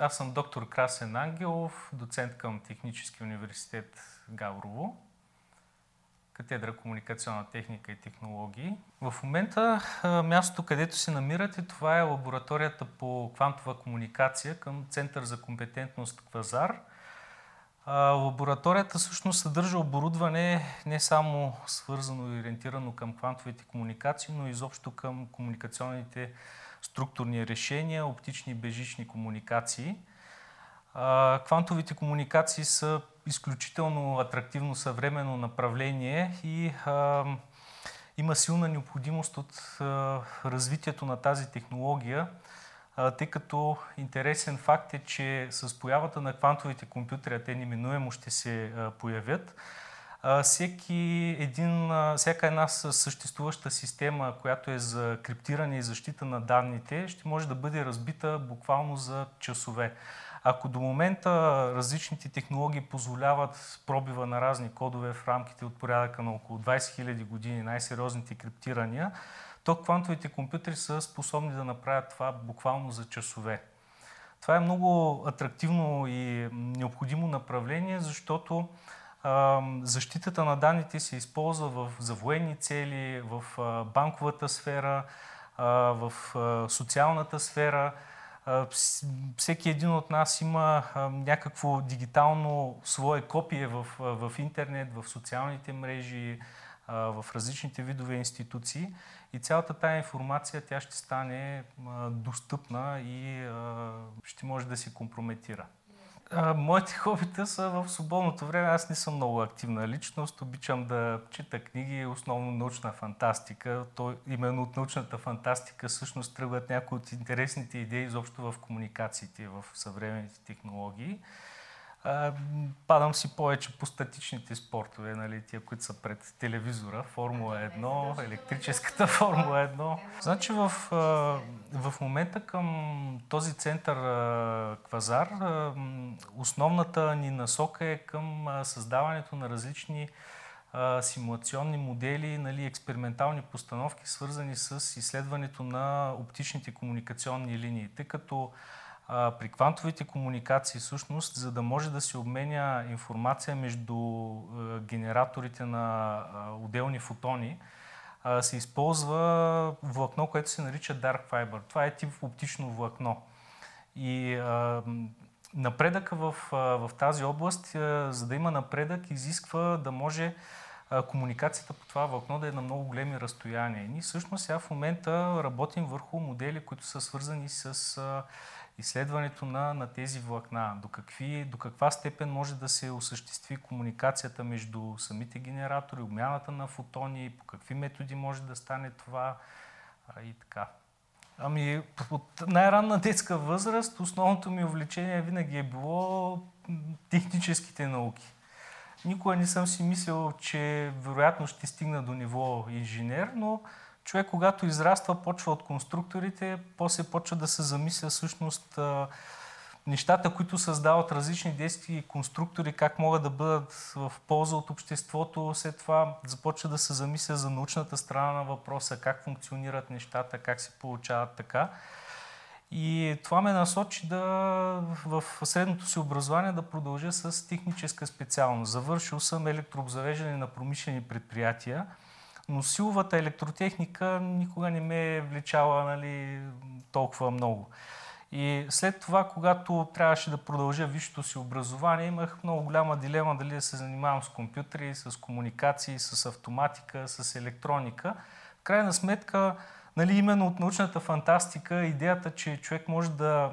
Аз съм доктор Красен Ангелов, доцент към Технически университет Гаврово, катедра комуникационна техника и технологии. В момента мястото, където се намирате, това е лабораторията по квантова комуникация към Център за компетентност Квазар. Лабораторията всъщност съдържа оборудване не само свързано и ориентирано към квантовите комуникации, но изобщо към комуникационните структурни решения, оптични и бежични комуникации. Квантовите комуникации са изключително атрактивно съвременно направление и а, има силна необходимост от а, развитието на тази технология, а, тъй като интересен факт е, че с появата на квантовите компютри, а те неминуемо ще се а, появят, всеки един, всяка една съществуваща система, която е за криптиране и защита на данните, ще може да бъде разбита буквално за часове. Ако до момента различните технологии позволяват пробива на разни кодове в рамките от порядъка на около 20 000 години, най-сериозните криптирания, то квантовите компютри са способни да направят това буквално за часове. Това е много атрактивно и необходимо направление, защото защитата на данните се използва в, за военни цели, в банковата сфера, в социалната сфера. Всеки един от нас има някакво дигитално свое копие в, в интернет, в социалните мрежи, в различните видове институции и цялата тая информация тя ще стане достъпна и ще може да се компрометира. А, моите хобита са в свободното време. Аз не съм много активна личност. Обичам да чета книги, основно научна фантастика. То, именно от научната фантастика всъщност тръгват някои от интересните идеи изобщо в комуникациите, в съвременните технологии падам си повече по статичните спортове, нали, тия, които са пред телевизора, Формула 1, електрическата Формула 1. Значи в, в момента към този център Квазар основната ни насока е към създаването на различни симулационни модели, нали, експериментални постановки, свързани с изследването на оптичните комуникационни линии, тъй като при квантовите комуникации, всъщност, за да може да се обменя информация между генераторите на отделни фотони, се използва влакно, което се нарича Dark Fiber. Това е тип оптично влакно. И напредъка в, в тази област, за да има напредък, изисква да може комуникацията по това влакно да е на много големи разстояния. Ние всъщност сега в момента работим върху модели, които са свързани с изследването на, на тези влакна, до, какви, до каква степен може да се осъществи комуникацията между самите генератори, обмяната на фотони, по какви методи може да стане това а, и така. Ами, от най-ранна детска възраст основното ми увлечение винаги е било техническите науки. Никога не съм си мислил, че вероятно ще стигна до ниво инженер, но човек, когато израства, почва от конструкторите, после почва да се замисля всъщност нещата, които създават различни действия и конструктори, как могат да бъдат в полза от обществото. След това започва да се замисля за научната страна на въпроса, как функционират нещата, как се получават така. И това ме насочи да в средното си образование да продължа с техническа специалност. Завършил съм електрообзавеждане на промишлени предприятия но силовата електротехника никога не ме е влечала нали, толкова много. И след това, когато трябваше да продължа висшето си образование, имах много голяма дилема дали да се занимавам с компютри, с комуникации, с автоматика, с електроника. В крайна сметка, нали, именно от научната фантастика, идеята, че човек може да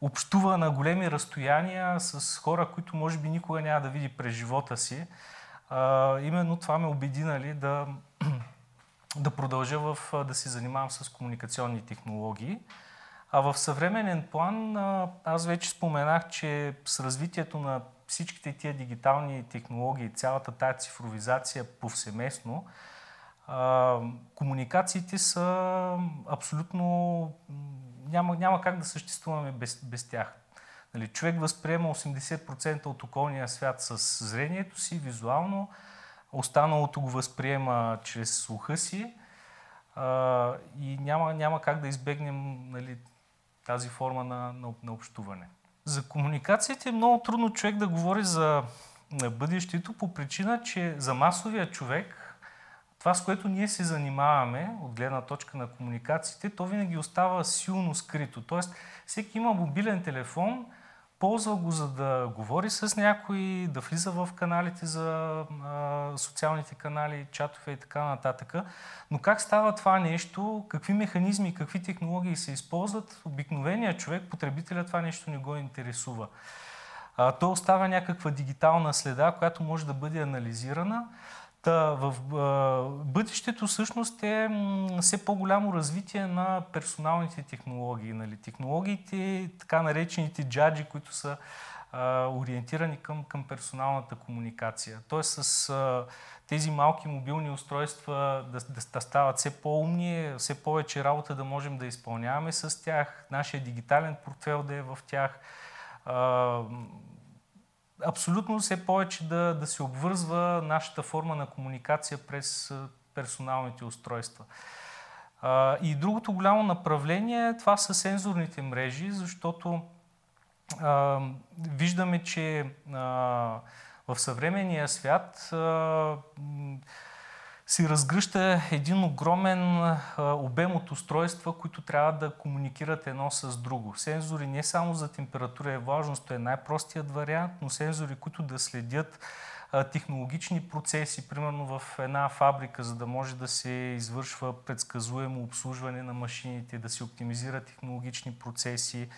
общува на големи разстояния с хора, които може би никога няма да види през живота си, а, именно това ме убеди нали, да, да продължа в, да се занимавам с комуникационни технологии. А в съвременен план аз вече споменах, че с развитието на всичките тия дигитални технологии, цялата тая цифровизация повсеместно, комуникациите са абсолютно... Няма, няма как да съществуваме без, без тях. Нали, човек възприема 80% от околния свят с зрението си, визуално, останалото го възприема чрез слуха си а, и няма, няма как да избегнем нали, тази форма на, на, на общуване. За комуникацията е много трудно човек да говори за бъдещето по причина, че за масовия човек това, с което ние се занимаваме от гледна точка на комуникациите, то винаги остава силно скрито. Тоест, всеки има мобилен телефон, ползва го за да говори с някой, да влиза в каналите за а, социалните канали, чатове и така нататък. Но как става това нещо, какви механизми, какви технологии се използват, обикновеният човек, потребителя, това нещо не го интересува. А, то остава някаква дигитална следа, която може да бъде анализирана. Та, в а, бъдещето всъщност е все по-голямо развитие на персоналните технологии. Нали? Технологиите, така наречените джаджи, които са а, ориентирани към, към персоналната комуникация. Тоест с а, тези малки мобилни устройства да, да, да стават все по-умни, все повече работа да можем да изпълняваме с тях, нашия дигитален портфел да е в тях абсолютно все повече да, да се обвързва нашата форма на комуникация през персоналните устройства. И другото голямо направление, това са сензорните мрежи, защото виждаме, че а, в съвременния свят си разгръща един огромен обем от устройства, които трябва да комуникират едно с друго. Сензори не само за температура е важност, е най-простият вариант, но сензори, които да следят технологични процеси, примерно в една фабрика, за да може да се извършва предсказуемо обслужване на машините, да се оптимизира технологични процеси.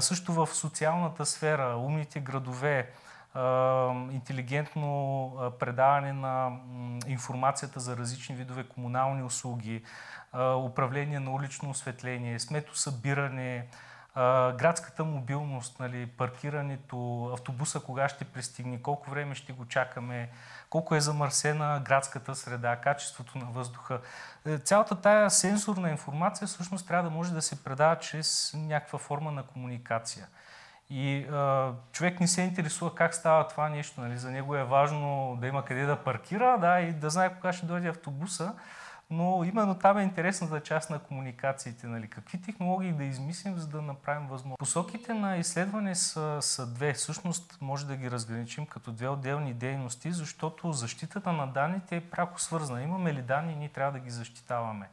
Също в социалната сфера, умните градове, интелигентно предаване на информацията за различни видове комунални услуги, управление на улично осветление, сметосъбиране, градската мобилност, нали, паркирането, автобуса кога ще пристигне, колко време ще го чакаме, колко е замърсена градската среда, качеството на въздуха. Е, цялата тая сенсорна информация всъщност трябва да може да се предава чрез някаква форма на комуникация. И а, човек не се интересува как става това нещо. Нали? За него е важно да има къде да паркира да, и да знае кога ще дойде автобуса. Но именно там е интересната част на комуникациите. Нали? Какви технологии да измислим, за да направим възможно. Посоките на изследване са, са две. Всъщност може да ги разграничим като две отделни дейности, защото защитата на данните е пряко свързана. Имаме ли данни, ние трябва да ги защитаваме.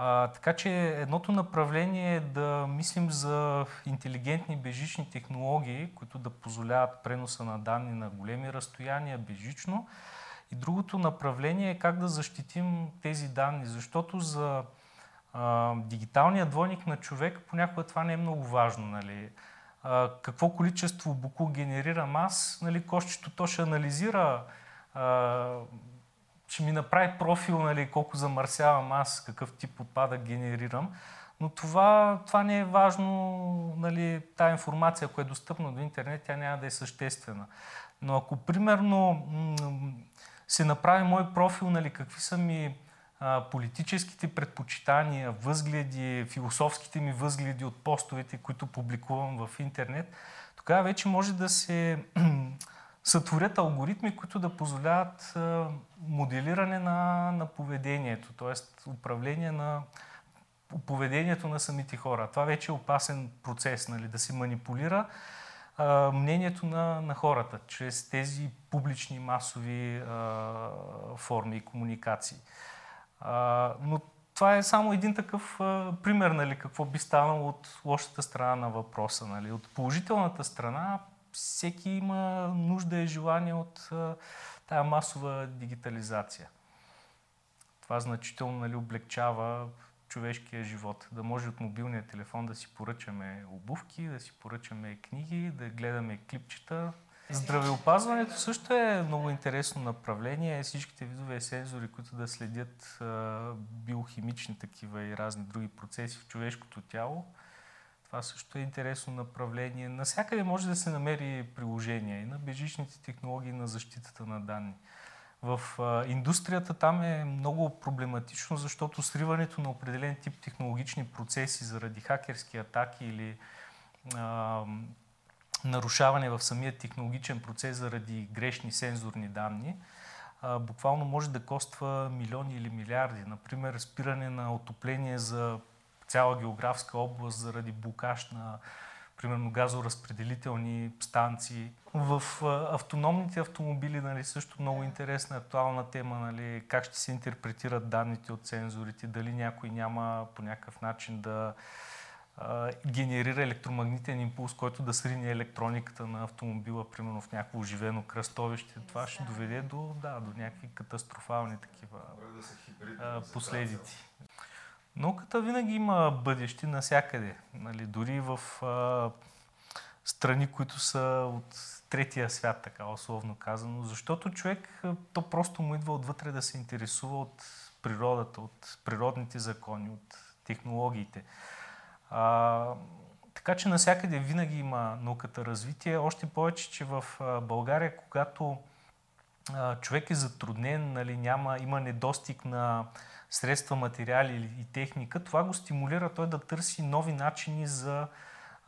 А, така че едното направление е да мислим за интелигентни бежични технологии, които да позволяват преноса на данни на големи разстояния бежично. И другото направление е как да защитим тези данни, защото за а, дигиталния двойник на човек понякога това не е много важно. Нали? А, какво количество буку генерирам аз, нали, кошчето то ще анализира а, ще ми направи профил, нали, колко замърсявам аз, какъв тип отпадък генерирам. Но това, това не е важно, нали, тази информация, ако е достъпна до интернет, тя няма да е съществена. Но ако примерно се направи мой профил, нали, какви са ми а, политическите предпочитания, възгледи, философските ми възгледи от постовете, които публикувам в интернет, тогава вече може да се сътворят алгоритми, които да позволяват моделиране на, на поведението, т.е. управление на поведението на самите хора. Това вече е опасен процес, нали, да се манипулира а, мнението на, на хората чрез тези публични масови а, форми и комуникации. А, но това е само един такъв а, пример, нали, какво би станало от лошата страна на въпроса. Нали. От положителната страна всеки има нужда и желание от тази масова дигитализация. Това значително нали, облегчава човешкия живот. Да може от мобилния телефон да си поръчаме обувки, да си поръчаме книги, да гледаме клипчета. Здравеопазването също е много интересно направление. Всичките видове сензори, които да следят биохимични такива и разни други процеси в човешкото тяло, това също е интересно направление. Насякъде може да се намери приложение и на бежичните технологии на защитата на данни. В индустрията там е много проблематично, защото сриването на определен тип технологични процеси заради хакерски атаки или а, нарушаване в самия технологичен процес заради грешни сензорни данни, а, буквално може да коства милиони или милиарди. Например, спиране на отопление за цяла географска област заради блокаж на примерно газоразпределителни станции. В автономните автомобили нали, също много интересна актуална тема, нали, как ще се интерпретират данните от сензорите, дали някой няма по някакъв начин да а, генерира електромагнитен импулс, който да срине електрониката на автомобила, примерно в някакво оживено кръстовище. Това ще доведе до, да, до някакви катастрофални такива а, последици. Науката винаги има бъдещи навсякъде. Нали, дори в а, страни, които са от третия свят, така условно казано. Защото човек, то просто му идва отвътре да се интересува от природата, от природните закони, от технологиите. А, така че навсякъде винаги има науката развитие. Още повече, че в България, когато човек е затруднен, нали, няма, има недостиг на средства, материали и техника, това го стимулира той да търси нови начини за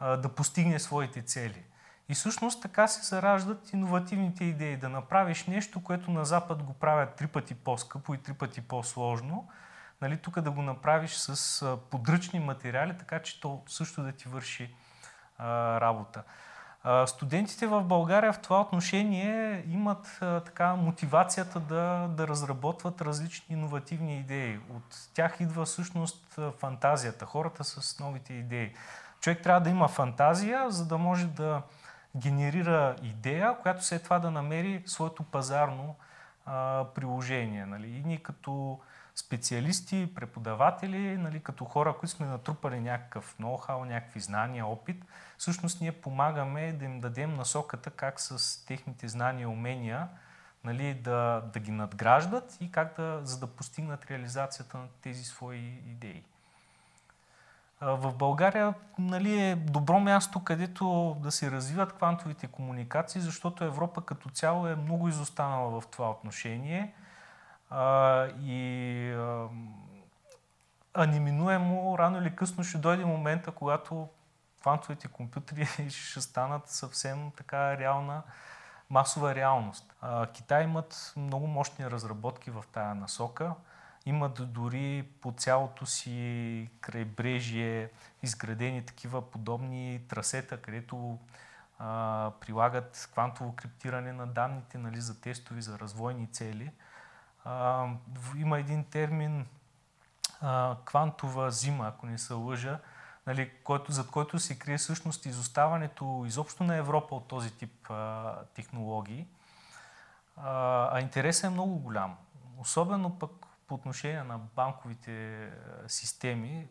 да постигне своите цели. И всъщност така се зараждат иновативните идеи. Да направиш нещо, което на Запад го правят три пъти по-скъпо и три пъти по-сложно, нали, тук да го направиш с подръчни материали, така че то също да ти върши а, работа. Студентите в България в това отношение имат така мотивацията да, да разработват различни иновативни идеи. От тях идва всъщност фантазията, хората с новите идеи. Човек трябва да има фантазия, за да може да генерира идея, която след това да намери своето пазарно а, приложение. Нали? И ние като специалисти, преподаватели, нали, като хора, които сме натрупали някакъв ноу-хау, някакви знания, опит, всъщност ние помагаме да им дадем насоката как с техните знания умения нали, да, да ги надграждат и как да, за да постигнат реализацията на тези свои идеи. В България нали, е добро място, където да се развиват квантовите комуникации, защото Европа като цяло е много изостанала в това отношение – а, и а, а неминуемо рано или късно ще дойде момента, когато квантовите компютри ще станат съвсем така реална масова реалност. А, Китай имат много мощни разработки в тая насока. Имат дори по цялото си крайбрежие изградени такива подобни трасета, където а, прилагат квантово криптиране на данните нали, за тестови, за развойни цели – има един термин а, квантова зима, ако не се лъжа, нали, който, зад който се крие всъщност изоставането изобщо на Европа от този тип а, технологии. А, а интересът е много голям. Особено пък по отношение на банковите системи,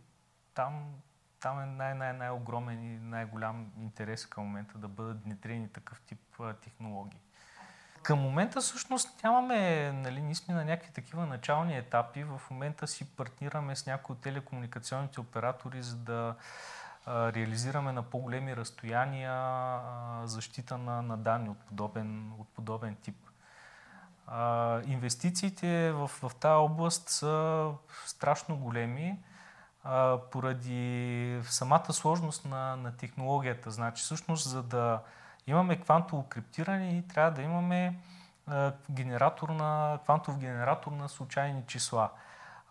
там, там е най-най-най-огромен и най-голям интерес към момента да бъдат внедрени такъв тип технологии. Към момента всъщност нямаме, нали, ние сме на някакви такива начални етапи. В момента си партнираме с някои от телекомуникационните оператори, за да а, реализираме на по-големи разстояния а, защита на, на данни от подобен, от подобен тип. А, инвестициите в, в тази област са страшно големи а, поради самата сложност на, на технологията. Значи, всъщност, за да имаме квантово криптиране и трябва да имаме генератор на, квантов генератор на случайни числа.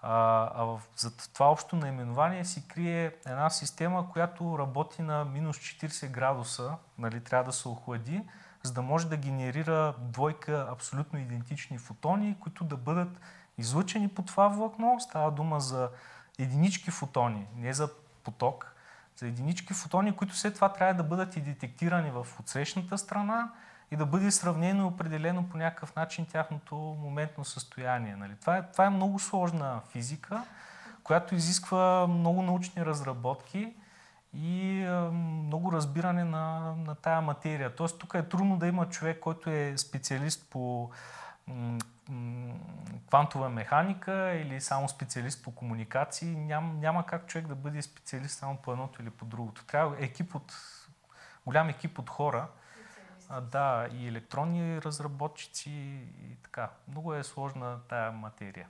А, а в, за това общо наименование си крие една система, която работи на минус 40 градуса, нали, трябва да се охлади, за да може да генерира двойка абсолютно идентични фотони, които да бъдат излъчени по това влакно. Става дума за единички фотони, не за поток, за единички фотони, които след това трябва да бъдат и детектирани в отсрещната страна и да бъде сравнено и определено по някакъв начин тяхното моментно състояние. Нали? Това, е, това е много сложна физика, която изисква много научни разработки и е, много разбиране на, на тая материя. Тоест тук е трудно да има човек, който е специалист по квантова механика или само специалист по комуникации. Ням, няма как човек да бъде специалист само по едното или по другото. Трябва екип от, голям екип от хора, а, да, и електронни разработчици и така. Много е сложна тая материя.